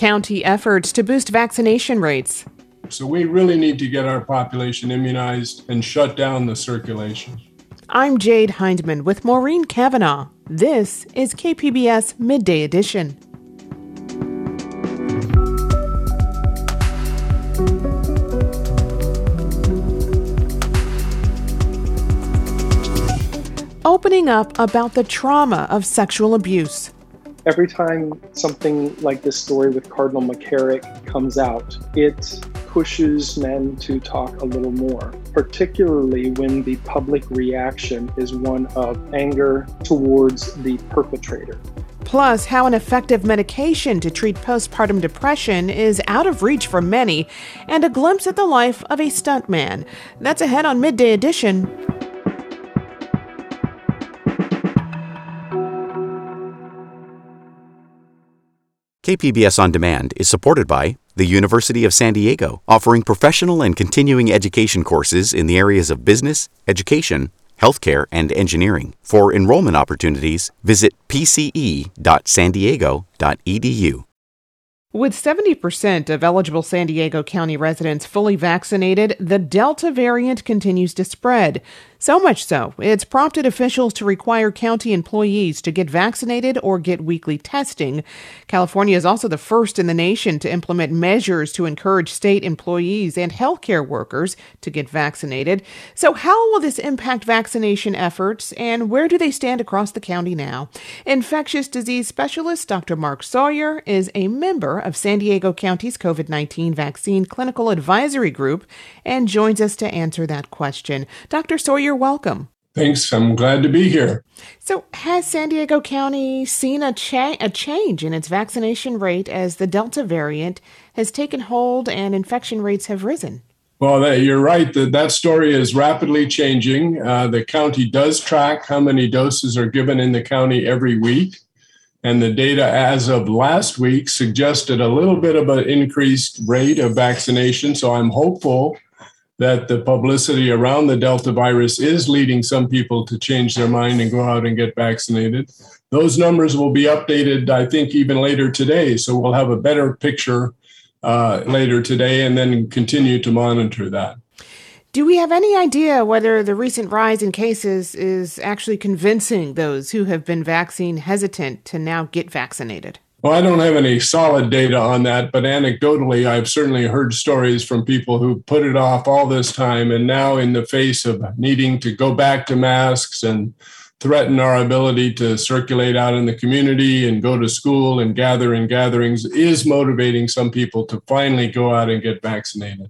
county efforts to boost vaccination rates. So we really need to get our population immunized and shut down the circulation. I'm Jade Hindman with Maureen Cavanaugh. This is KPBS Midday Edition. Opening up about the trauma of sexual abuse every time something like this story with Cardinal McCarrick comes out, it pushes men to talk a little more, particularly when the public reaction is one of anger towards the perpetrator. Plus, how an effective medication to treat postpartum depression is out of reach for many, and a glimpse at the life of a stuntman. That's ahead on Midday Edition. KPBS On Demand is supported by the University of San Diego, offering professional and continuing education courses in the areas of business, education, healthcare, and engineering. For enrollment opportunities, visit pce.sandiego.edu. With 70% of eligible San Diego County residents fully vaccinated, the Delta variant continues to spread. So much so, it's prompted officials to require county employees to get vaccinated or get weekly testing. California is also the first in the nation to implement measures to encourage state employees and healthcare workers to get vaccinated. So, how will this impact vaccination efforts and where do they stand across the county now? Infectious disease specialist Dr. Mark Sawyer is a member of San Diego County's COVID 19 Vaccine Clinical Advisory Group and joins us to answer that question. Dr. Sawyer, you're welcome. Thanks. I'm glad to be here. So, has San Diego County seen a, cha- a change in its vaccination rate as the Delta variant has taken hold and infection rates have risen? Well, you're right. That that story is rapidly changing. Uh, the county does track how many doses are given in the county every week, and the data as of last week suggested a little bit of an increased rate of vaccination. So I'm hopeful that the publicity around the Delta virus is leading some people to change their mind and go out and get vaccinated. Those numbers will be updated, I think, even later today. So we'll have a better picture uh, later today and then continue to monitor that. Do we have any idea whether the recent rise in cases is actually convincing those who have been vaccine hesitant to now get vaccinated? Well, I don't have any solid data on that, but anecdotally, I've certainly heard stories from people who put it off all this time and now, in the face of needing to go back to masks and threaten our ability to circulate out in the community and go to school and gather in gatherings, is motivating some people to finally go out and get vaccinated.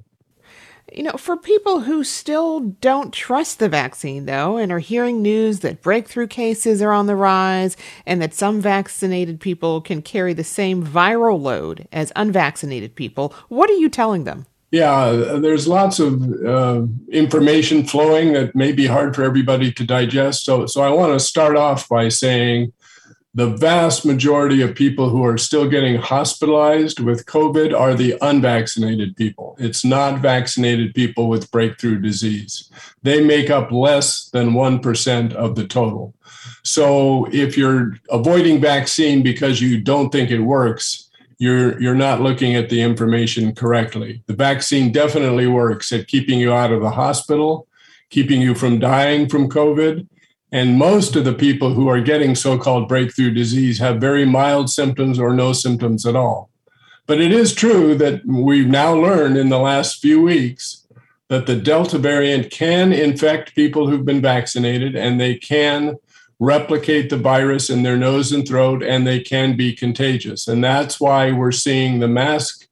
You know, for people who still don't trust the vaccine, though, and are hearing news that breakthrough cases are on the rise and that some vaccinated people can carry the same viral load as unvaccinated people, what are you telling them? Yeah, there's lots of uh, information flowing that may be hard for everybody to digest. So, so I want to start off by saying the vast majority of people who are still getting hospitalized with COVID are the unvaccinated people. It's not vaccinated people with breakthrough disease. They make up less than 1% of the total. So if you're avoiding vaccine because you don't think it works, you're, you're not looking at the information correctly. The vaccine definitely works at keeping you out of the hospital, keeping you from dying from COVID and most of the people who are getting so called breakthrough disease have very mild symptoms or no symptoms at all. But it is true that we've now learned in the last few weeks that the Delta variant can infect people who've been vaccinated and they can replicate the virus in their nose and throat and they can be contagious. And that's why we're seeing the mask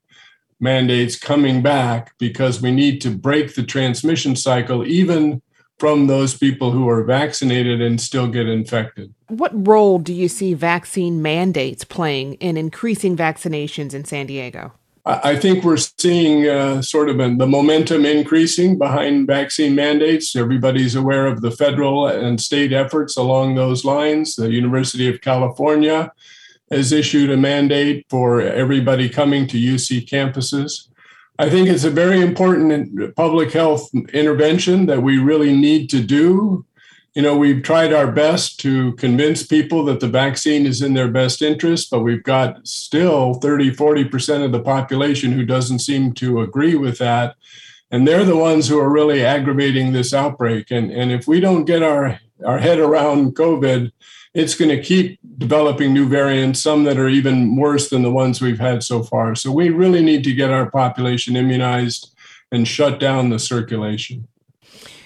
mandates coming back because we need to break the transmission cycle, even from those people who are vaccinated and still get infected. What role do you see vaccine mandates playing in increasing vaccinations in San Diego? I think we're seeing uh, sort of the momentum increasing behind vaccine mandates. Everybody's aware of the federal and state efforts along those lines. The University of California has issued a mandate for everybody coming to UC campuses. I think it's a very important public health intervention that we really need to do you know, we've tried our best to convince people that the vaccine is in their best interest, but we've got still 30, 40% of the population who doesn't seem to agree with that. And they're the ones who are really aggravating this outbreak. And, and if we don't get our, our head around COVID, it's going to keep developing new variants, some that are even worse than the ones we've had so far. So we really need to get our population immunized and shut down the circulation.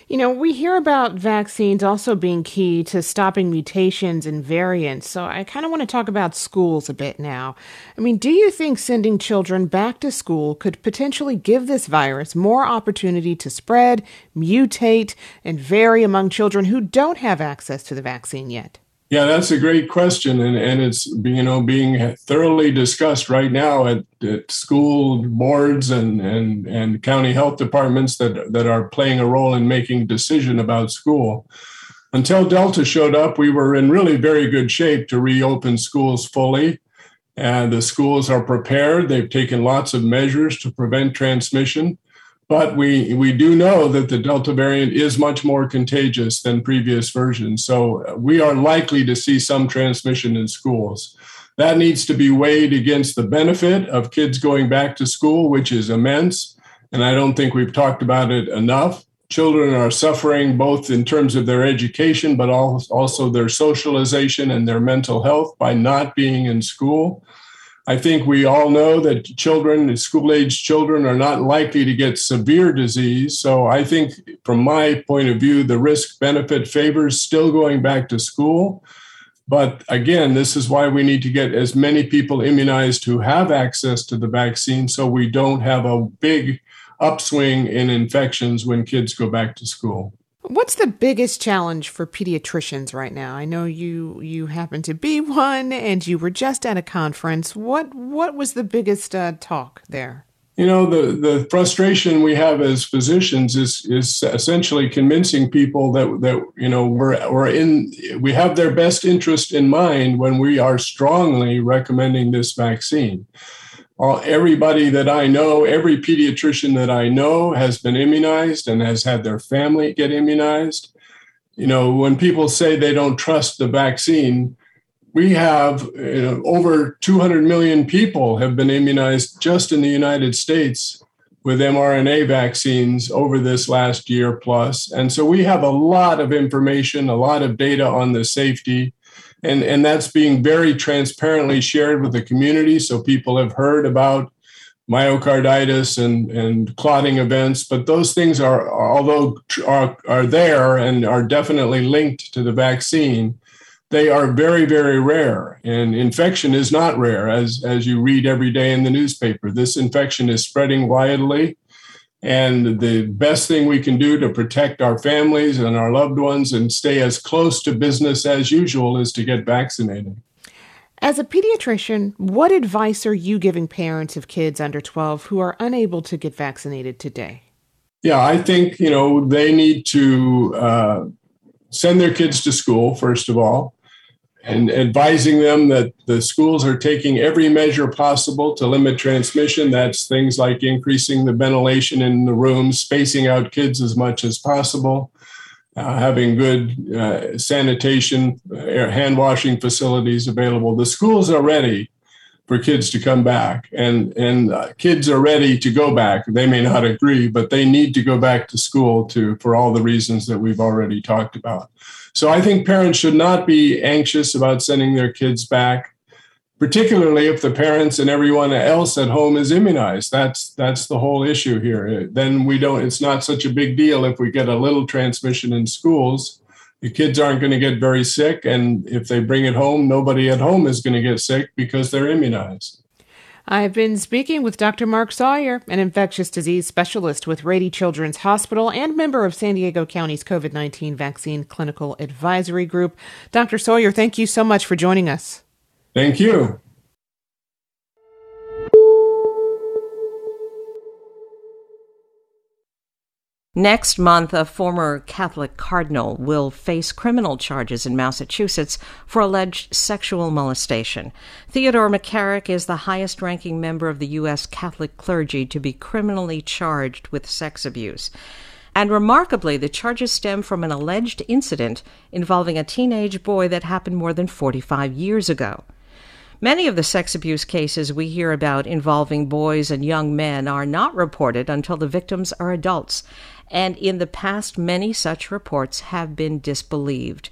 You know, we hear about vaccines also being key to stopping mutations and variants. So I kind of want to talk about schools a bit now. I mean, do you think sending children back to school could potentially give this virus more opportunity to spread, mutate, and vary among children who don't have access to the vaccine yet? Yeah, that's a great question, and, and it's you know being thoroughly discussed right now at, at school boards and, and and county health departments that that are playing a role in making decision about school. Until Delta showed up, we were in really very good shape to reopen schools fully, and the schools are prepared. They've taken lots of measures to prevent transmission. But we, we do know that the Delta variant is much more contagious than previous versions. So uh, we are likely to see some transmission in schools. That needs to be weighed against the benefit of kids going back to school, which is immense. And I don't think we've talked about it enough. Children are suffering both in terms of their education, but also their socialization and their mental health by not being in school. I think we all know that children, school age children, are not likely to get severe disease. So I think, from my point of view, the risk benefit favors still going back to school. But again, this is why we need to get as many people immunized who have access to the vaccine so we don't have a big upswing in infections when kids go back to school. What's the biggest challenge for pediatricians right now? I know you you happen to be one, and you were just at a conference. What what was the biggest uh, talk there? You know, the the frustration we have as physicians is is essentially convincing people that that you know we're we're in we have their best interest in mind when we are strongly recommending this vaccine all, everybody that I know, every pediatrician that I know has been immunized and has had their family get immunized. You know, when people say they don't trust the vaccine, we have you know, over 200 million people have been immunized just in the United States with mRNA vaccines over this last year plus. And so we have a lot of information, a lot of data on the safety and and that's being very transparently shared with the community. So people have heard about myocarditis and and clotting events but those things are although are, are there and are definitely linked to the vaccine they are very very rare. And infection is not rare as as you read every day in the newspaper. This infection is spreading widely and the best thing we can do to protect our families and our loved ones and stay as close to business as usual is to get vaccinated. As a pediatrician, what advice are you giving parents of kids under 12 who are unable to get vaccinated today? Yeah, I think, you know, they need to uh, send their kids to school, first of all and advising them that the schools are taking every measure possible to limit transmission. That's things like increasing the ventilation in the rooms, spacing out kids as much as possible, uh, having good uh, sanitation, uh, hand washing facilities available. The schools are ready for kids to come back, and and uh, kids are ready to go back. They may not agree, but they need to go back to school to for all the reasons that we've already talked about. So I think parents should not be anxious about sending their kids back, particularly if the parents and everyone else at home is immunized. That's that's the whole issue here. Then we don't it's not such a big deal if we get a little transmission in schools. The kids aren't going to get very sick and if they bring it home, nobody at home is going to get sick because they're immunized. I've been speaking with Dr. Mark Sawyer, an infectious disease specialist with Rady Children's Hospital and member of San Diego County's COVID 19 Vaccine Clinical Advisory Group. Dr. Sawyer, thank you so much for joining us. Thank you. Next month, a former Catholic cardinal will face criminal charges in Massachusetts for alleged sexual molestation. Theodore McCarrick is the highest ranking member of the U.S. Catholic clergy to be criminally charged with sex abuse. And remarkably, the charges stem from an alleged incident involving a teenage boy that happened more than 45 years ago. Many of the sex abuse cases we hear about involving boys and young men are not reported until the victims are adults, and in the past, many such reports have been disbelieved.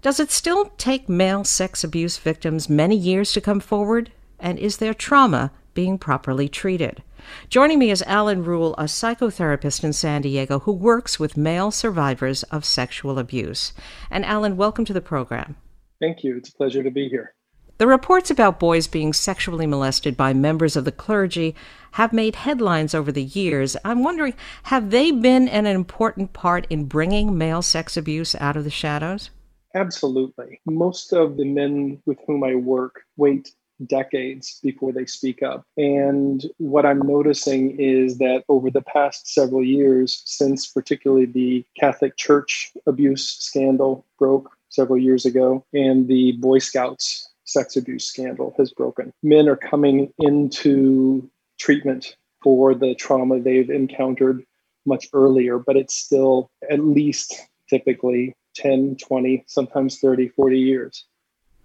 Does it still take male sex abuse victims many years to come forward? And is their trauma being properly treated? Joining me is Alan Rule, a psychotherapist in San Diego who works with male survivors of sexual abuse. And Alan, welcome to the program. Thank you. It's a pleasure to be here. The reports about boys being sexually molested by members of the clergy have made headlines over the years. I'm wondering, have they been an important part in bringing male sex abuse out of the shadows? Absolutely. Most of the men with whom I work wait decades before they speak up. And what I'm noticing is that over the past several years, since particularly the Catholic Church abuse scandal broke several years ago and the Boy Scouts sex abuse scandal has broken. Men are coming into treatment for the trauma they've encountered much earlier, but it's still at least typically 10, 20, sometimes 30, 40 years.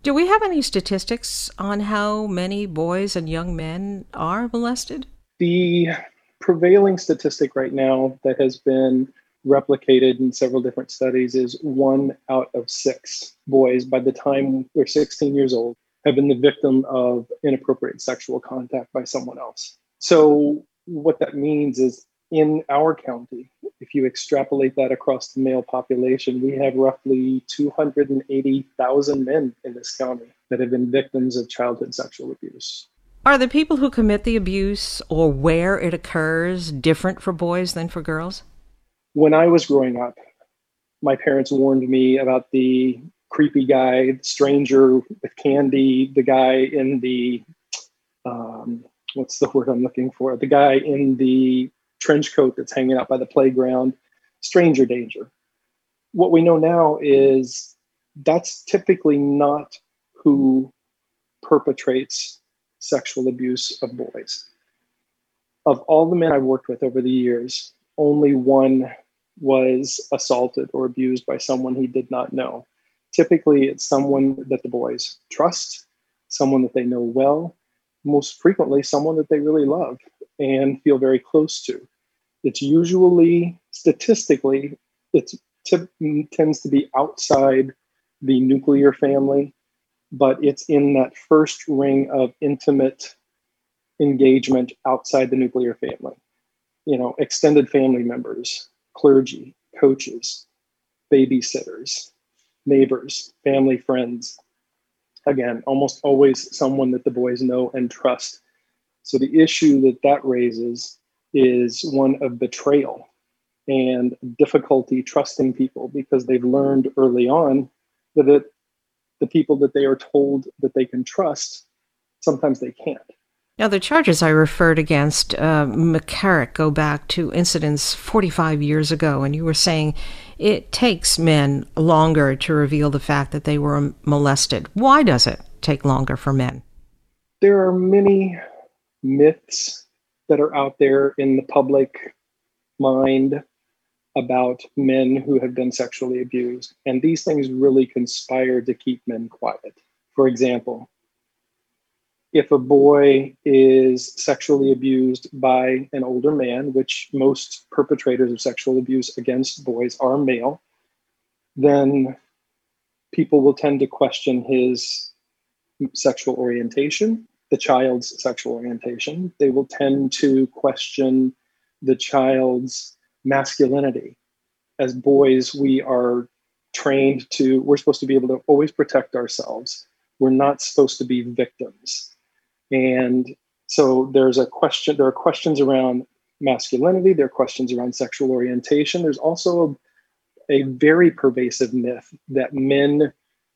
Do we have any statistics on how many boys and young men are molested? The prevailing statistic right now that has been replicated in several different studies is one out of six boys by the time they're 16 years old have been the victim of inappropriate sexual contact by someone else. So, what that means is in our county, if you extrapolate that across the male population, we have roughly 280,000 men in this county that have been victims of childhood sexual abuse. Are the people who commit the abuse or where it occurs different for boys than for girls? When I was growing up, my parents warned me about the creepy guy, the stranger with candy, the guy in the um, what's the word I'm looking for? The guy in the trench coat that's hanging out by the playground, stranger danger. What we know now is that's typically not who perpetrates sexual abuse of boys. Of all the men I've worked with over the years, only one was assaulted or abused by someone he did not know. Typically, it's someone that the boys trust, someone that they know well, most frequently, someone that they really love and feel very close to. It's usually, statistically, it t- tends to be outside the nuclear family, but it's in that first ring of intimate engagement outside the nuclear family. You know, extended family members, clergy, coaches, babysitters, neighbors, family, friends. Again, almost always someone that the boys know and trust. So the issue that that raises is one of betrayal and difficulty trusting people because they've learned early on that the people that they are told that they can trust, sometimes they can't. Now, the charges I referred against uh, McCarrick go back to incidents 45 years ago, and you were saying it takes men longer to reveal the fact that they were molested. Why does it take longer for men? There are many myths that are out there in the public mind about men who have been sexually abused, and these things really conspire to keep men quiet. For example, if a boy is sexually abused by an older man, which most perpetrators of sexual abuse against boys are male, then people will tend to question his sexual orientation, the child's sexual orientation. They will tend to question the child's masculinity. As boys, we are trained to, we're supposed to be able to always protect ourselves. We're not supposed to be victims and so there's a question, there are questions around masculinity, there are questions around sexual orientation. There's also a, a very pervasive myth that men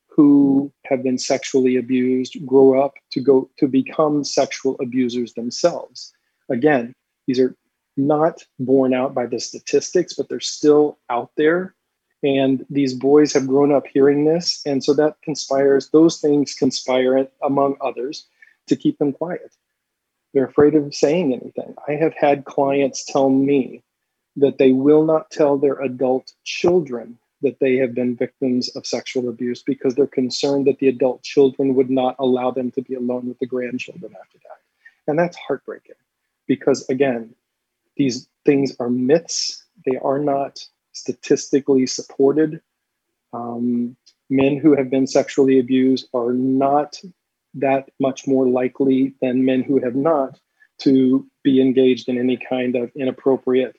who have been sexually abused grow up to go to become sexual abusers themselves. Again, these are not borne out by the statistics, but they're still out there. And these boys have grown up hearing this. And so that conspires, those things conspire, among others, to keep them quiet. They're afraid of saying anything. I have had clients tell me that they will not tell their adult children that they have been victims of sexual abuse because they're concerned that the adult children would not allow them to be alone with the grandchildren after that. And that's heartbreaking because, again, these things are myths, they are not statistically supported. Um, men who have been sexually abused are not that much more likely than men who have not to be engaged in any kind of inappropriate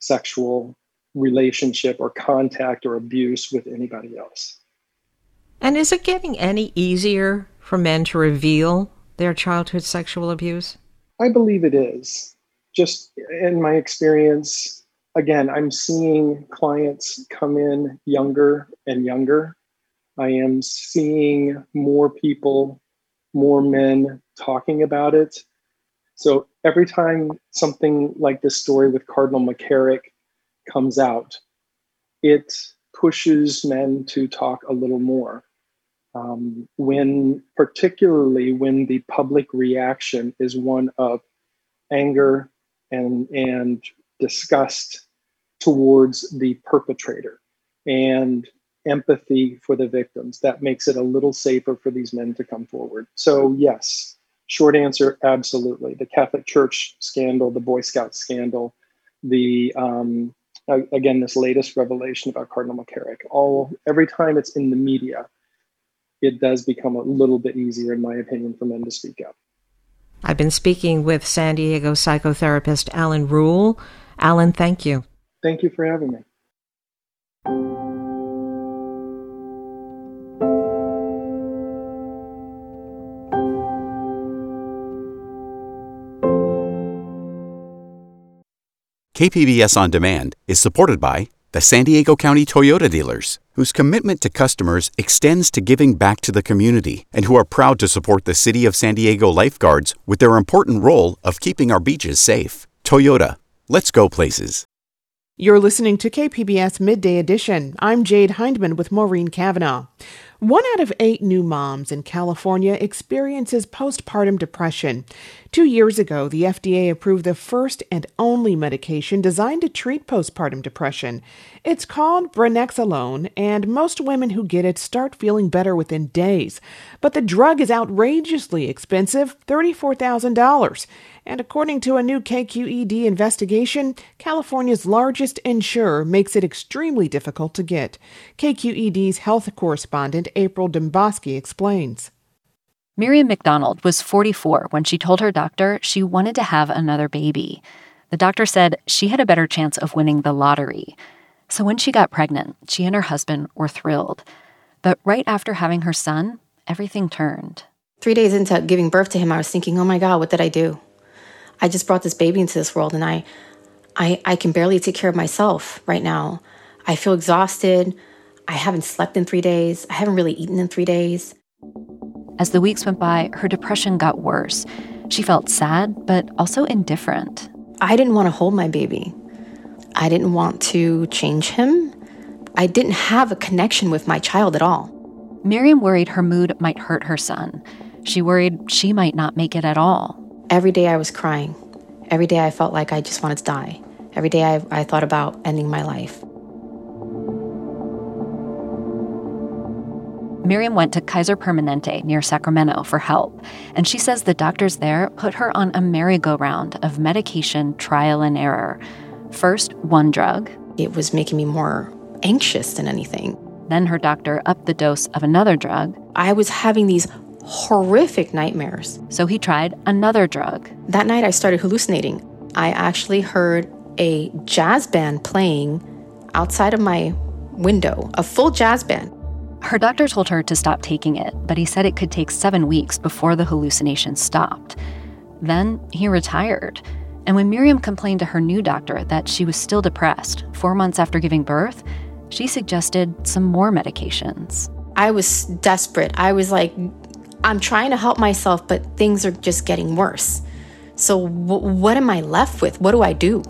sexual relationship or contact or abuse with anybody else. And is it getting any easier for men to reveal their childhood sexual abuse? I believe it is. Just in my experience, again, I'm seeing clients come in younger and younger. I am seeing more people, more men talking about it. So every time something like this story with Cardinal McCarrick comes out, it pushes men to talk a little more. Um, when, particularly when the public reaction is one of anger and and disgust towards the perpetrator and empathy for the victims, that makes it a little safer for these men to come forward. So yes, short answer, absolutely. The Catholic Church scandal, the Boy Scout scandal, the um, again, this latest revelation about Cardinal McCarrick. All every time it's in the media, it does become a little bit easier, in my opinion, for men to speak up. I've been speaking with San Diego psychotherapist Alan Rule. Alan, thank you. Thank you for having me. KPBS On Demand is supported by the San Diego County Toyota dealers, whose commitment to customers extends to giving back to the community and who are proud to support the City of San Diego lifeguards with their important role of keeping our beaches safe. Toyota, let's go places. You're listening to KPBS Midday Edition. I'm Jade Hindman with Maureen Cavanaugh. One out of eight new moms in California experiences postpartum depression. Two years ago, the FDA approved the first and only medication designed to treat postpartum depression. It's called Brexanolone, and most women who get it start feeling better within days. But the drug is outrageously expensive $34,000. And according to a new KQED investigation, California's largest insurer makes it extremely difficult to get. KQED's health correspondent April Dembosky explains. Miriam McDonald was 44 when she told her doctor she wanted to have another baby. The doctor said she had a better chance of winning the lottery. So when she got pregnant, she and her husband were thrilled. But right after having her son, everything turned. Three days into giving birth to him, I was thinking, oh my God, what did I do? I just brought this baby into this world and I, I, I can barely take care of myself right now. I feel exhausted. I haven't slept in three days. I haven't really eaten in three days. As the weeks went by, her depression got worse. She felt sad, but also indifferent. I didn't want to hold my baby. I didn't want to change him. I didn't have a connection with my child at all. Miriam worried her mood might hurt her son. She worried she might not make it at all. Every day I was crying. Every day I felt like I just wanted to die. Every day I, I thought about ending my life. Miriam went to Kaiser Permanente near Sacramento for help, and she says the doctors there put her on a merry-go-round of medication trial and error. First, one drug. It was making me more anxious than anything. Then her doctor upped the dose of another drug. I was having these horrific nightmares. So he tried another drug. That night I started hallucinating. I actually heard a jazz band playing outside of my window, a full jazz band. Her doctor told her to stop taking it, but he said it could take seven weeks before the hallucinations stopped. Then he retired. And when Miriam complained to her new doctor that she was still depressed four months after giving birth, she suggested some more medications. I was desperate. I was like, I'm trying to help myself, but things are just getting worse. So, w- what am I left with? What do I do?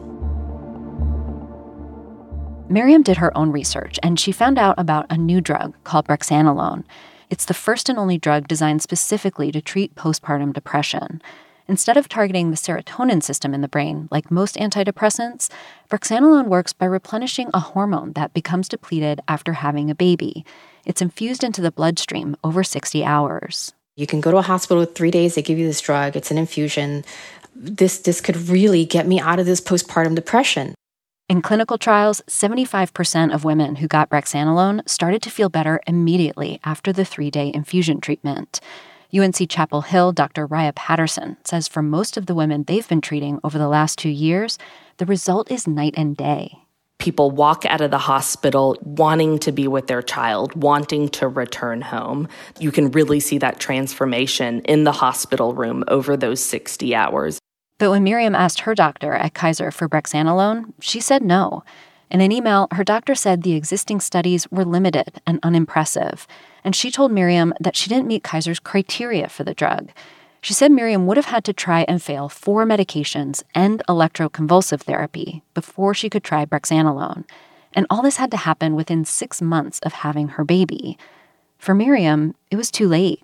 Miriam did her own research and she found out about a new drug called Brexanolone. It's the first and only drug designed specifically to treat postpartum depression. Instead of targeting the serotonin system in the brain, like most antidepressants, brexanolone works by replenishing a hormone that becomes depleted after having a baby. It's infused into the bloodstream over 60 hours. You can go to a hospital three days, they give you this drug, it's an infusion. This, this could really get me out of this postpartum depression. In clinical trials, 75% of women who got brexanolone started to feel better immediately after the three day infusion treatment. UNC Chapel Hill Dr. Riah Patterson says for most of the women they've been treating over the last two years, the result is night and day. People walk out of the hospital wanting to be with their child, wanting to return home. You can really see that transformation in the hospital room over those 60 hours. But when Miriam asked her doctor at Kaiser for brexanolone, she said no. In an email, her doctor said the existing studies were limited and unimpressive and she told Miriam that she didn't meet Kaiser's criteria for the drug. She said Miriam would have had to try and fail four medications and electroconvulsive therapy before she could try brexanolone. And all this had to happen within six months of having her baby. For Miriam, it was too late.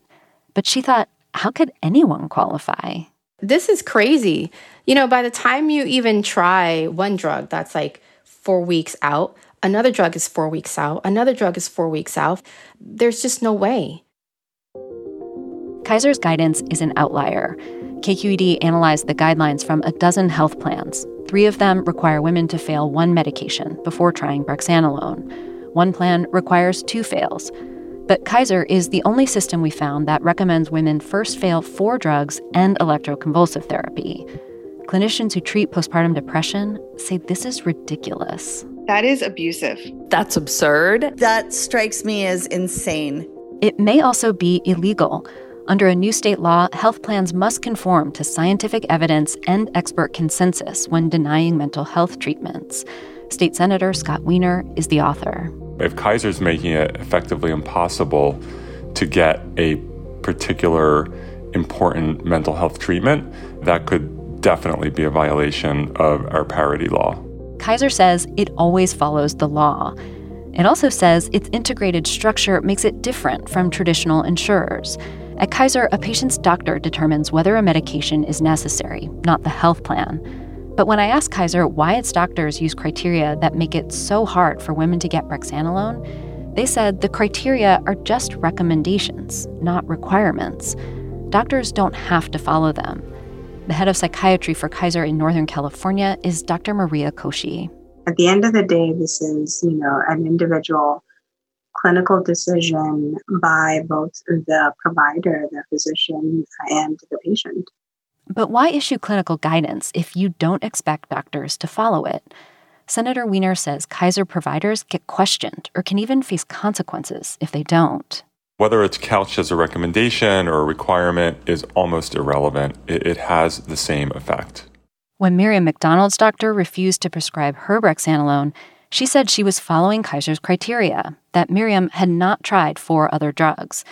But she thought, how could anyone qualify? This is crazy. You know, by the time you even try one drug that's like four weeks out, Another drug is four weeks out. Another drug is four weeks out. There's just no way. Kaiser's guidance is an outlier. KQED analyzed the guidelines from a dozen health plans. Three of them require women to fail one medication before trying brexanolone. One plan requires two fails. But Kaiser is the only system we found that recommends women first fail four drugs and electroconvulsive therapy. Clinicians who treat postpartum depression say this is ridiculous. That is abusive. That's absurd. That strikes me as insane. It may also be illegal. Under a new state law, health plans must conform to scientific evidence and expert consensus when denying mental health treatments. State Senator Scott Wiener is the author. If Kaiser's making it effectively impossible to get a particular important mental health treatment, that could definitely be a violation of our parity law. Kaiser says it always follows the law. It also says its integrated structure makes it different from traditional insurers. At Kaiser, a patient's doctor determines whether a medication is necessary, not the health plan. But when I asked Kaiser why its doctors use criteria that make it so hard for women to get brexanolone, they said the criteria are just recommendations, not requirements. Doctors don't have to follow them. The head of psychiatry for Kaiser in Northern California is Dr. Maria Koshi. At the end of the day, this is, you know, an individual clinical decision by both the provider, the physician, and the patient. But why issue clinical guidance if you don't expect doctors to follow it? Senator Wiener says Kaiser providers get questioned or can even face consequences if they don't. Whether it's couched as a recommendation or a requirement is almost irrelevant. It, it has the same effect. When Miriam McDonald's doctor refused to prescribe her brexanolone, she said she was following Kaiser's criteria, that Miriam had not tried four other drugs.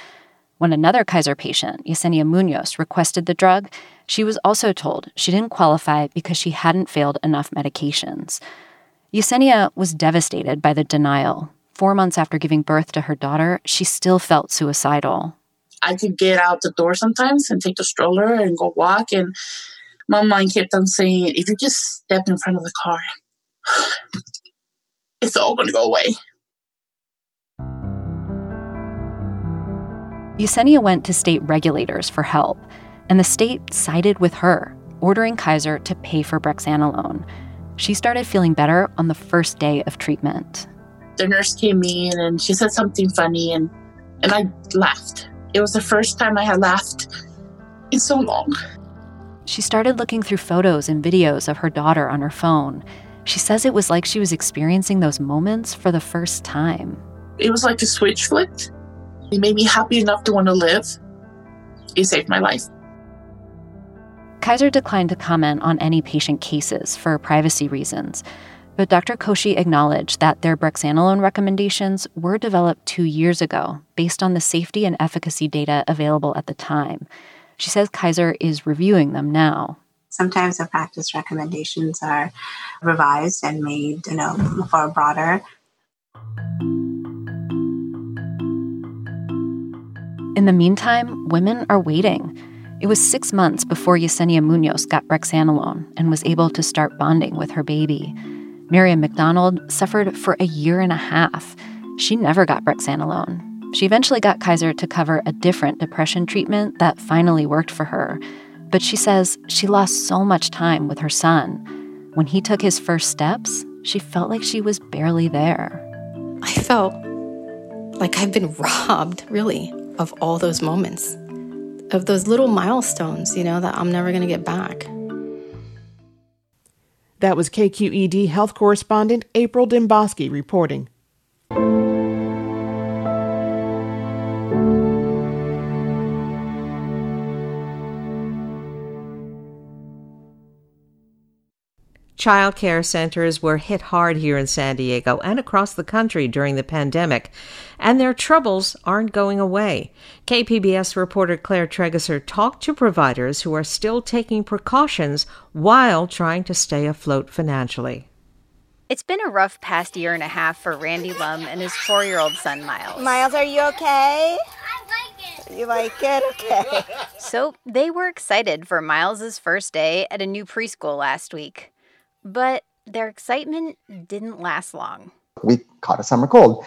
When another Kaiser patient, Yesenia Munoz, requested the drug, she was also told she didn't qualify because she hadn't failed enough medications. Yesenia was devastated by the denial, four months after giving birth to her daughter, she still felt suicidal. I could get out the door sometimes and take the stroller and go walk. And my mind kept on saying, if you just step in front of the car, it's all going to go away. Yesenia went to state regulators for help, and the state sided with her, ordering Kaiser to pay for brexanolone. She started feeling better on the first day of treatment the nurse came in and she said something funny and and I laughed. It was the first time I had laughed in so long. She started looking through photos and videos of her daughter on her phone. She says it was like she was experiencing those moments for the first time. It was like a switch flipped. It made me happy enough to want to live. It saved my life. Kaiser declined to comment on any patient cases for privacy reasons, but Dr. Koshi acknowledged that their brexanolone recommendations were developed two years ago based on the safety and efficacy data available at the time. She says Kaiser is reviewing them now. Sometimes the practice recommendations are revised and made, you know, for broader. In the meantime, women are waiting. It was six months before Yesenia Munoz got brexanolone and was able to start bonding with her baby. Miriam McDonald suffered for a year and a half. She never got brexanolone. She eventually got Kaiser to cover a different depression treatment that finally worked for her. But she says she lost so much time with her son. When he took his first steps, she felt like she was barely there. I felt like I've been robbed, really, of all those moments of those little milestones, you know, that I'm never going to get back. That was KQED health correspondent April Dembosky reporting. Child care centers were hit hard here in San Diego and across the country during the pandemic, and their troubles aren't going away. KPBS reporter Claire Trageser talked to providers who are still taking precautions while trying to stay afloat financially. It's been a rough past year and a half for Randy Lum and his four year old son, Miles. Miles, are you okay? I like it. You like it? Okay. So they were excited for Miles's first day at a new preschool last week. But their excitement didn't last long. We caught a summer cold.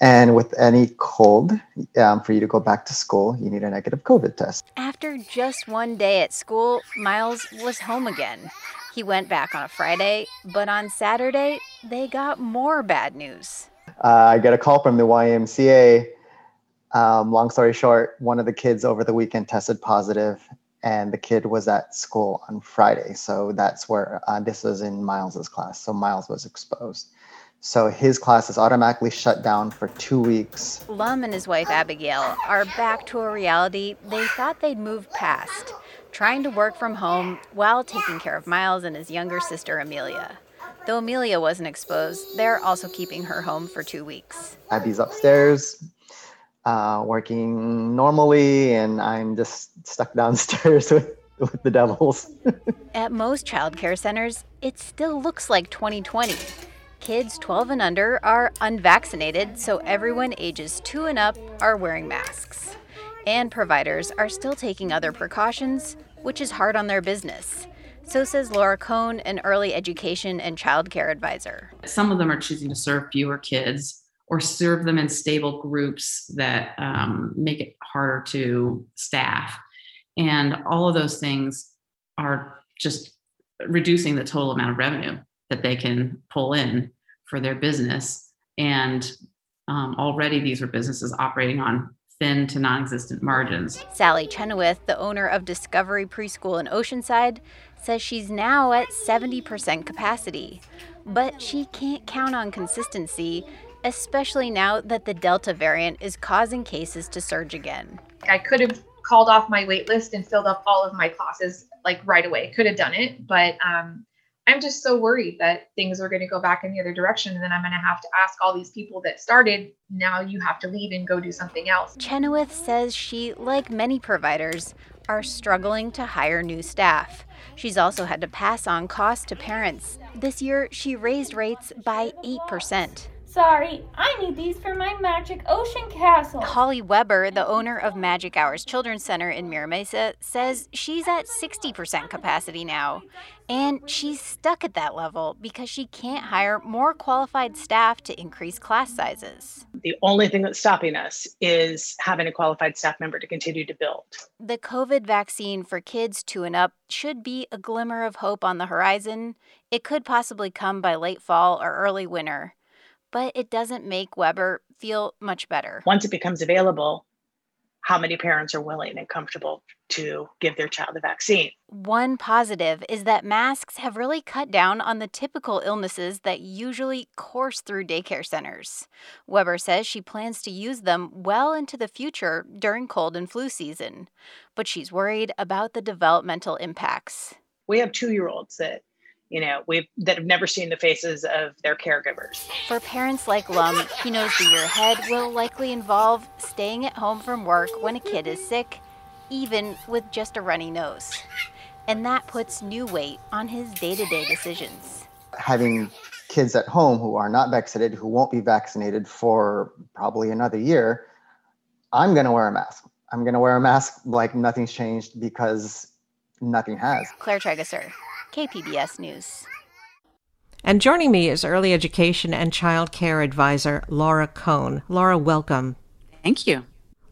And with any cold, um, for you to go back to school, you need a negative COVID test. After just one day at school, Miles was home again. He went back on a Friday, but on Saturday, they got more bad news. Uh, I get a call from the YMCA. Um, long story short, one of the kids over the weekend tested positive, and the kid was at school on Friday. So that's where uh, this was in Miles's class. So Miles was exposed. So his class is automatically shut down for two weeks. Lum and his wife Abigail are back to a reality they thought they'd moved past, trying to work from home while taking care of Miles and his younger sister Amelia. Though Amelia wasn't exposed, they're also keeping her home for two weeks. Abby's upstairs, uh, working normally, and I'm just stuck downstairs with, with the devils. At most childcare centers, it still looks like 2020. Kids 12 and under are unvaccinated, so everyone ages 2 and up are wearing masks. And providers are still taking other precautions, which is hard on their business. So says Laura Cohn, an early education and childcare advisor. Some of them are choosing to serve fewer kids or serve them in stable groups that um, make it harder to staff. And all of those things are just reducing the total amount of revenue that they can pull in for their business. And um, already these are businesses operating on thin to non existent margins. Sally Chenoweth, the owner of Discovery Preschool in Oceanside, says she's now at 70% capacity. But she can't count on consistency especially now that the Delta variant is causing cases to surge again. I could have called off my wait list and filled up all of my classes like right away. Could have done it, but um, I'm just so worried that things are going to go back in the other direction. And then I'm going to have to ask all these people that started, now you have to leave and go do something else. Chenoweth says she, like many providers, are struggling to hire new staff. She's also had to pass on costs to parents. This year, she raised rates by 8%. Sorry, I need these for my Magic Ocean Castle. Holly Weber, the owner of Magic Hours Children's Center in Mira Mesa, says she's at 60% capacity now. And she's stuck at that level because she can't hire more qualified staff to increase class sizes. The only thing that's stopping us is having a qualified staff member to continue to build. The COVID vaccine for kids two and up should be a glimmer of hope on the horizon. It could possibly come by late fall or early winter but it doesn't make Weber feel much better. Once it becomes available, how many parents are willing and comfortable to give their child the vaccine. One positive is that masks have really cut down on the typical illnesses that usually course through daycare centers. Weber says she plans to use them well into the future during cold and flu season, but she's worried about the developmental impacts. We have two year olds that you know, we've that have never seen the faces of their caregivers. For parents like Lum, he knows the year ahead will likely involve staying at home from work when a kid is sick, even with just a runny nose. And that puts new weight on his day to day decisions. Having kids at home who are not vaccinated, who won't be vaccinated for probably another year, I'm going to wear a mask. I'm going to wear a mask like nothing's changed because nothing has. Claire Trageser, KPBS News. And joining me is early education and child care advisor Laura Cohn. Laura, welcome. Thank you.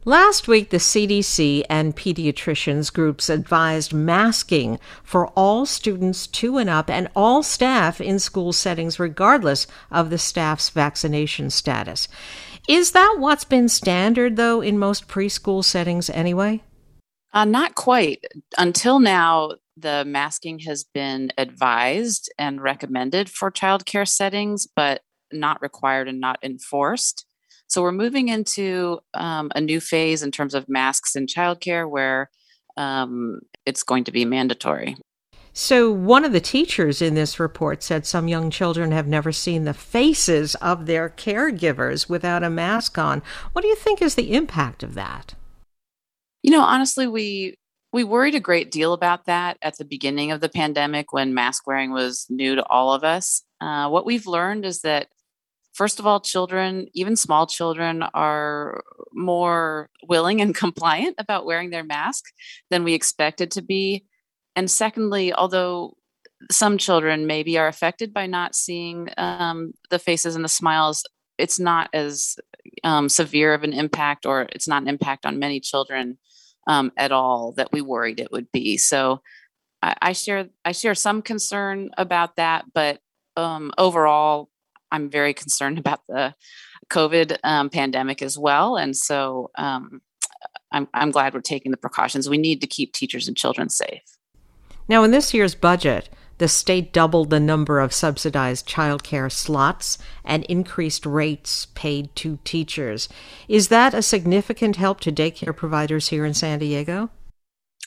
Last week, the CDC and pediatricians groups advised masking for all students two and up and all staff in school settings, regardless of the staff's vaccination status. Is that what's been standard, though, in most preschool settings anyway? Uh, not quite. Until now, the masking has been advised and recommended for childcare settings, but not required and not enforced. So we're moving into um, a new phase in terms of masks in childcare where um, it's going to be mandatory. So, one of the teachers in this report said some young children have never seen the faces of their caregivers without a mask on. What do you think is the impact of that? You know, honestly, we we worried a great deal about that at the beginning of the pandemic when mask wearing was new to all of us. Uh, what we've learned is that first of all, children, even small children, are more willing and compliant about wearing their mask than we expected to be. And secondly, although some children maybe are affected by not seeing um, the faces and the smiles, it's not as um, severe of an impact, or it's not an impact on many children um, at all that we worried it would be. So I, I share I share some concern about that, but um, overall, I'm very concerned about the COVID um, pandemic as well, and so um, I'm, I'm glad we're taking the precautions. We need to keep teachers and children safe. Now, in this year's budget, the state doubled the number of subsidized childcare slots and increased rates paid to teachers. Is that a significant help to daycare providers here in San Diego?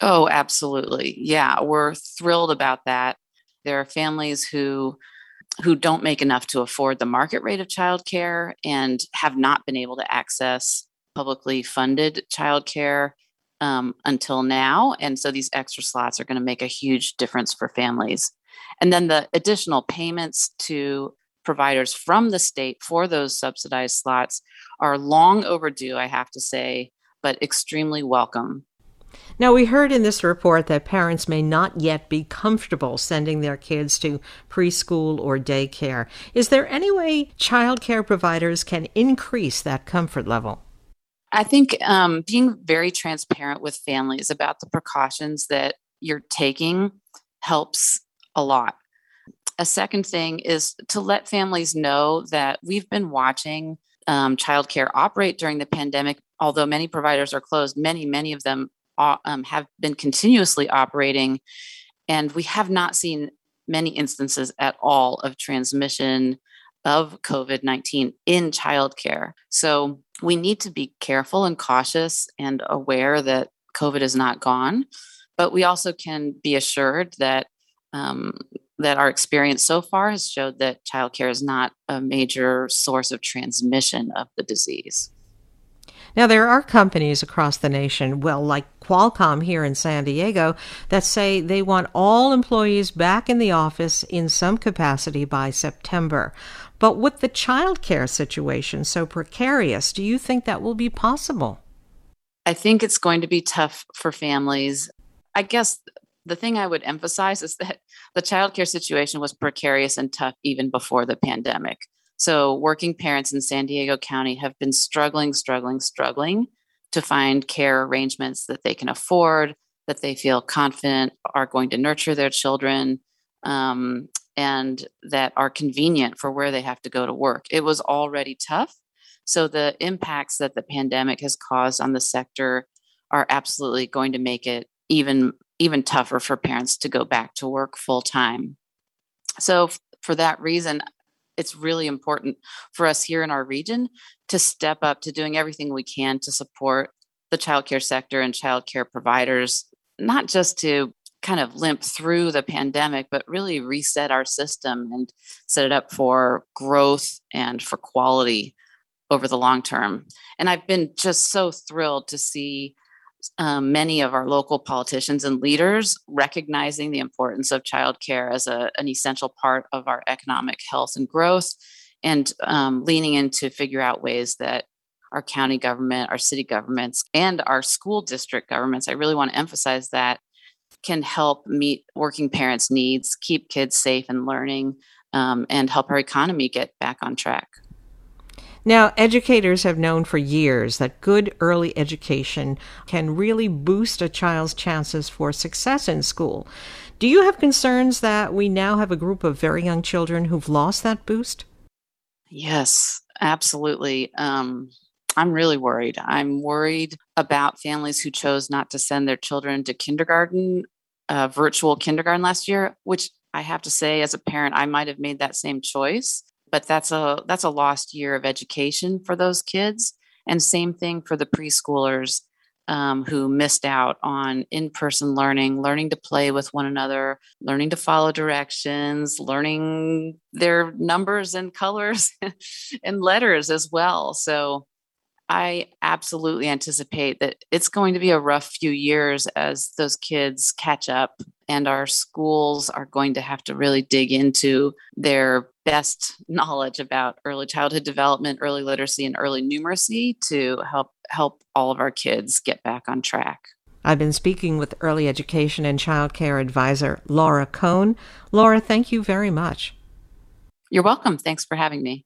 Oh, absolutely. Yeah, we're thrilled about that. There are families who who don't make enough to afford the market rate of childcare and have not been able to access publicly funded childcare um, until now. And so these extra slots are going to make a huge difference for families. And then the additional payments to providers from the state for those subsidized slots are long overdue, I have to say, but extremely welcome. Now, we heard in this report that parents may not yet be comfortable sending their kids to preschool or daycare. Is there any way childcare providers can increase that comfort level? I think um, being very transparent with families about the precautions that you're taking helps a lot. A second thing is to let families know that we've been watching um, childcare operate during the pandemic. Although many providers are closed, many, many of them um, have been continuously operating, and we have not seen many instances at all of transmission of COVID 19 in childcare. So we need to be careful and cautious and aware that COVID is not gone, but we also can be assured that. Um, that our experience so far has showed that childcare is not a major source of transmission of the disease. Now, there are companies across the nation, well, like Qualcomm here in San Diego, that say they want all employees back in the office in some capacity by September. But with the childcare situation so precarious, do you think that will be possible? I think it's going to be tough for families. I guess the thing I would emphasize is that the childcare situation was precarious and tough even before the pandemic. So, working parents in San Diego County have been struggling, struggling, struggling to find care arrangements that they can afford, that they feel confident are going to nurture their children, um, and that are convenient for where they have to go to work. It was already tough. So, the impacts that the pandemic has caused on the sector are absolutely going to make it even even tougher for parents to go back to work full time. So, for that reason, it's really important for us here in our region to step up to doing everything we can to support the childcare sector and childcare providers, not just to kind of limp through the pandemic, but really reset our system and set it up for growth and for quality over the long term. And I've been just so thrilled to see um, many of our local politicians and leaders recognizing the importance of childcare as a, an essential part of our economic health and growth, and um, leaning in to figure out ways that our county government, our city governments, and our school district governments. I really want to emphasize that can help meet working parents' needs, keep kids safe and learning, um, and help our economy get back on track. Now, educators have known for years that good early education can really boost a child's chances for success in school. Do you have concerns that we now have a group of very young children who've lost that boost? Yes, absolutely. Um, I'm really worried. I'm worried about families who chose not to send their children to kindergarten, uh, virtual kindergarten last year, which I have to say, as a parent, I might have made that same choice but that's a that's a lost year of education for those kids. And same thing for the preschoolers um, who missed out on in-person learning learning to play with one another learning to follow directions learning their numbers and colors and letters as well. So I absolutely anticipate that it's going to be a rough few years as those kids catch up, and our schools are going to have to really dig into their best knowledge about early childhood development, early literacy, and early numeracy to help help all of our kids get back on track. I've been speaking with early education and child care advisor Laura Cohn. Laura, thank you very much. You're welcome. Thanks for having me.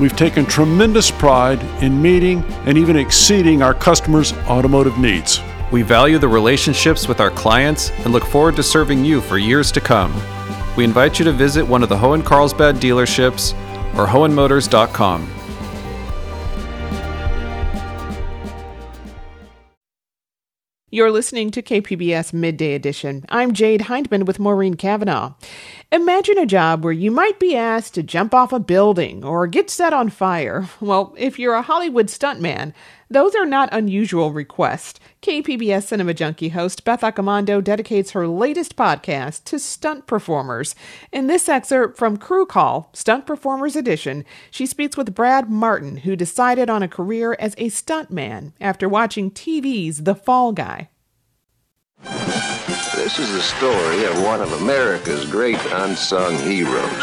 We've taken tremendous pride in meeting and even exceeding our customers' automotive needs. We value the relationships with our clients and look forward to serving you for years to come. We invite you to visit one of the Hoehn Carlsbad dealerships or hoehnmotors.com. You're listening to KPBS Midday Edition. I'm Jade Hindman with Maureen Cavanaugh. Imagine a job where you might be asked to jump off a building or get set on fire. Well, if you're a Hollywood stuntman, those are not unusual requests. KPBS Cinema Junkie host Beth Accomando dedicates her latest podcast to stunt performers. In this excerpt from Crew Call, Stunt Performers Edition, she speaks with Brad Martin, who decided on a career as a stuntman after watching TV's The Fall Guy. This is the story of one of America's great unsung heroes.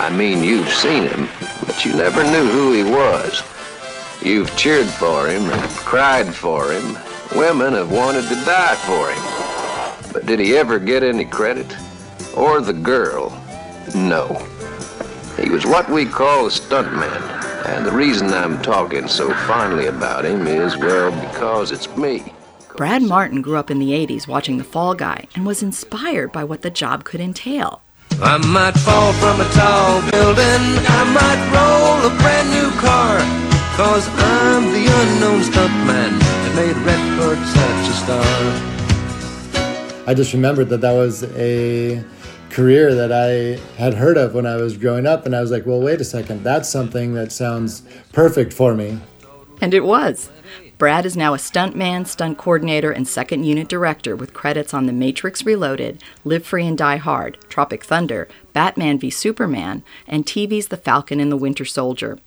I mean, you've seen him, but you never knew who he was. You've cheered for him and cried for him. Women have wanted to die for him. But did he ever get any credit? Or the girl? No. He was what we call a stuntman. And the reason I'm talking so fondly about him is, well, because it's me. Brad Martin grew up in the 80s watching The Fall Guy and was inspired by what the job could entail. I might fall from a tall building, I might roll a brand new car, cause I'm the unknown stuntman that made Redford such a star. I just remembered that that was a career that I had heard of when I was growing up, and I was like, well, wait a second, that's something that sounds perfect for me. And it was. Brad is now a stuntman, stunt coordinator, and second unit director with credits on The Matrix Reloaded, Live Free and Die Hard, Tropic Thunder, Batman v Superman, and TV's The Falcon and the Winter Soldier.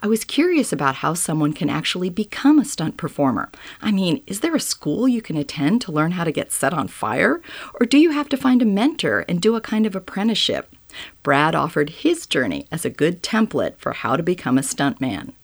I was curious about how someone can actually become a stunt performer. I mean, is there a school you can attend to learn how to get set on fire? Or do you have to find a mentor and do a kind of apprenticeship? Brad offered his journey as a good template for how to become a stuntman.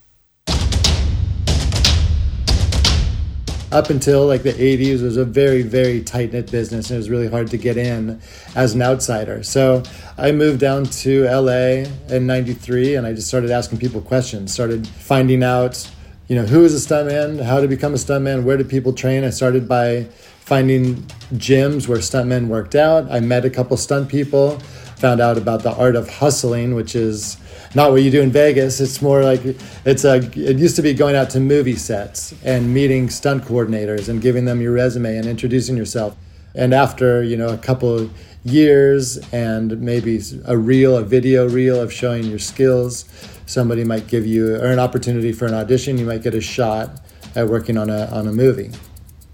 Up until like the 80s was a very very tight knit business and it was really hard to get in as an outsider. So i moved down to la in 93 and i just started asking people questions started finding out you know who is a stuntman how to become a stuntman where do people train? I started by finding gyms where stuntmen worked out. I met a couple stunt people found out about the art of hustling which is not what you do in Vegas. It's more like it's a. It used to be going out to movie sets and meeting stunt coordinators and giving them your resume and introducing yourself. And after, you know, a couple years and maybe a reel, a video reel of showing your skills, somebody might give you or an opportunity for an audition, you might get a shot at working on a on a movie.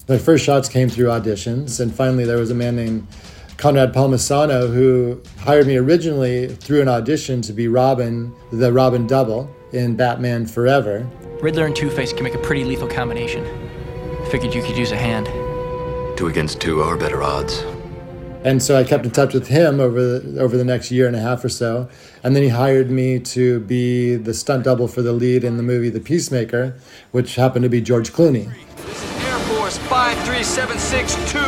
My first shots came through auditions, and finally there was a man named Conrad Palmisano who hired me originally through an audition to be Robin, the Robin double in Batman Forever. Riddler and Two Face can make a pretty lethal combination. Figured you could use a hand. Two against two are better odds. And so I kept in touch with him over the, over the next year and a half or so. And then he hired me to be the stunt double for the lead in the movie The Peacemaker, which happened to be George Clooney. Air Force 53762.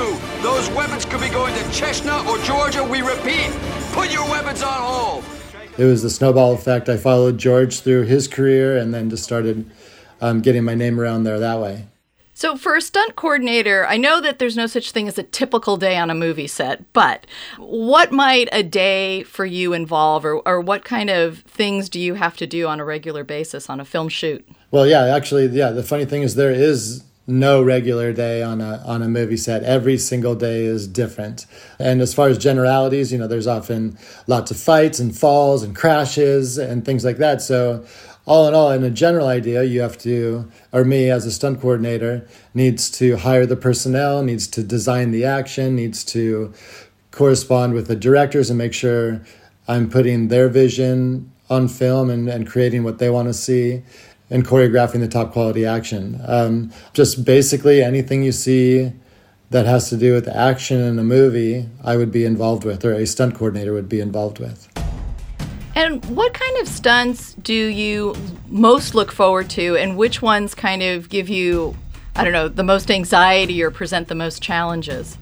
Those weapons could be going to Chestnut or Georgia. We repeat, put your weapons on hold. It was the snowball effect. I followed George through his career and then just started um, getting my name around there that way. So, for a stunt coordinator, I know that there's no such thing as a typical day on a movie set, but what might a day for you involve, or, or what kind of things do you have to do on a regular basis on a film shoot? Well, yeah, actually, yeah, the funny thing is there is no regular day on a on a movie set. Every single day is different. And as far as generalities, you know, there's often lots of fights and falls and crashes and things like that. So all in all, in a general idea, you have to, or me as a stunt coordinator, needs to hire the personnel, needs to design the action, needs to correspond with the directors and make sure I'm putting their vision on film and, and creating what they want to see and choreographing the top quality action. Um, just basically anything you see that has to do with action in a movie, I would be involved with, or a stunt coordinator would be involved with. And what kind of stunts do you most look forward to, and which ones kind of give you, I don't know, the most anxiety or present the most challenges?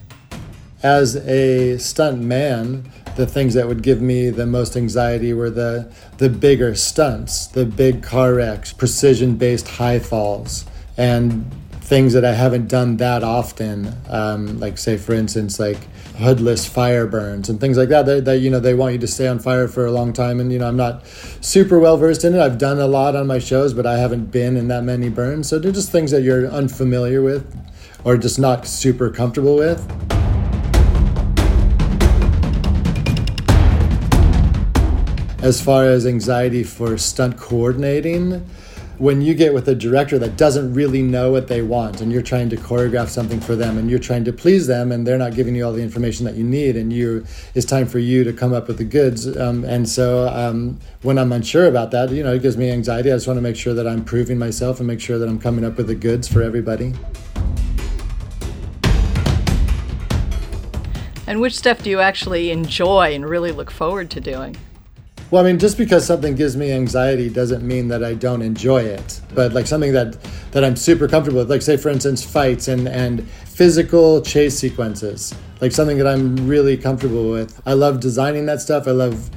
As a stunt man, the things that would give me the most anxiety were the the bigger stunts, the big car wrecks, precision based high falls, and things that I haven't done that often. Um, like say, for instance, like hoodless fire burns and things like that, that. That you know they want you to stay on fire for a long time, and you know I'm not super well versed in it. I've done a lot on my shows, but I haven't been in that many burns. So they're just things that you're unfamiliar with, or just not super comfortable with. As far as anxiety for stunt coordinating, when you get with a director that doesn't really know what they want and you're trying to choreograph something for them and you're trying to please them and they're not giving you all the information that you need and you it's time for you to come up with the goods um, and so um, when i'm unsure about that you know it gives me anxiety. I just want to make sure that i'm proving myself and make sure that i'm coming up with the goods for everybody. And which stuff do you actually enjoy and really look forward to doing well, I mean, just because something gives me anxiety doesn't mean that I don't enjoy it. But like something that that I'm super comfortable with, like say for instance, fights and and physical chase sequences, like something that I'm really comfortable with. I love designing that stuff. I love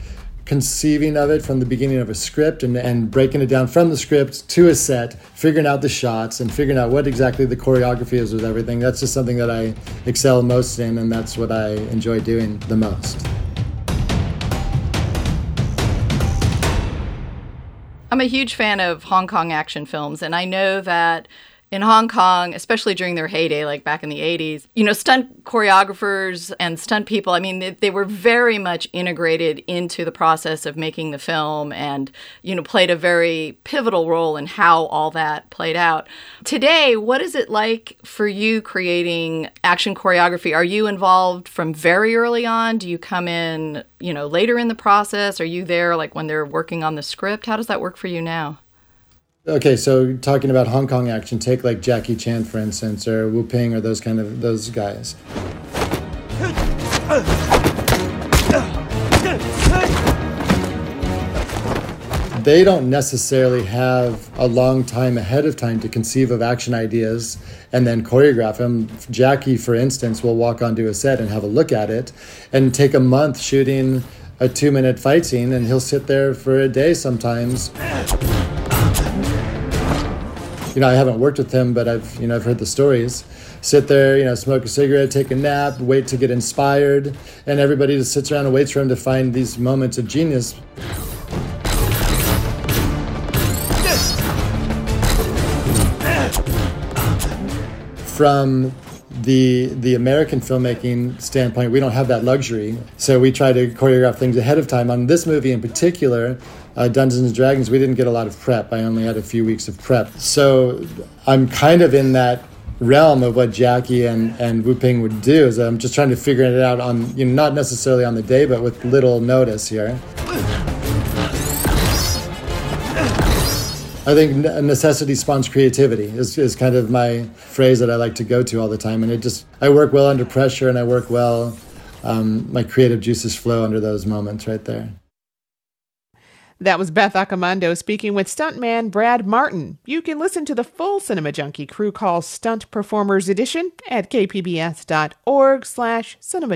conceiving of it from the beginning of a script and, and breaking it down from the script to a set, figuring out the shots and figuring out what exactly the choreography is with everything. That's just something that I excel most in, and that's what I enjoy doing the most. I'm a huge fan of Hong Kong action films, and I know that in Hong Kong, especially during their heyday, like back in the 80s, you know, stunt choreographers and stunt people, I mean, they, they, were very much integrated into the process of making the film and, you know, played a very pivotal role in how all that played out. Today, what is it like for you creating action choreography? Are you involved from very early on? Do you come in, you know, later in the process? Are you there like when they're working on the script? How does that work for you now? Okay, so talking about Hong Kong action, take like Jackie Chan for instance, or Wu Ping, or those kind of those guys. They don't necessarily have a long time ahead of time to conceive of action ideas and then choreograph them. Jackie, for instance, will walk onto a set and have a look at it and take a month shooting a two minute fight scene, and he'll sit there for a day sometimes you know, I haven't worked with him, but I've, you know, I've heard the stories. Sit there, you know, smoke a cigarette, take a nap, wait to get inspired, and everybody just sits around and waits for him to find these moments of genius. From the the American filmmaking standpoint, we don't have that luxury. So we try to choreograph things ahead of time. On this movie in particular, uh, Dungeons and Dragons, we didn't get a lot of prep. I only had a few weeks of prep. So I'm kind of in that realm of what Jackie and, and Wu Ping would do. Is I'm just trying to figure it out on, you know, not necessarily on the day, but with little notice here. I think necessity spawns creativity is, is kind of my phrase that I like to go to all the time. And it just, I work well under pressure and I work well, um, my creative juices flow under those moments right there. That was Beth Accomando speaking with stuntman Brad Martin. You can listen to the full Cinema Junkie Crew Call Stunt Performers Edition at kpbs.org slash Cinema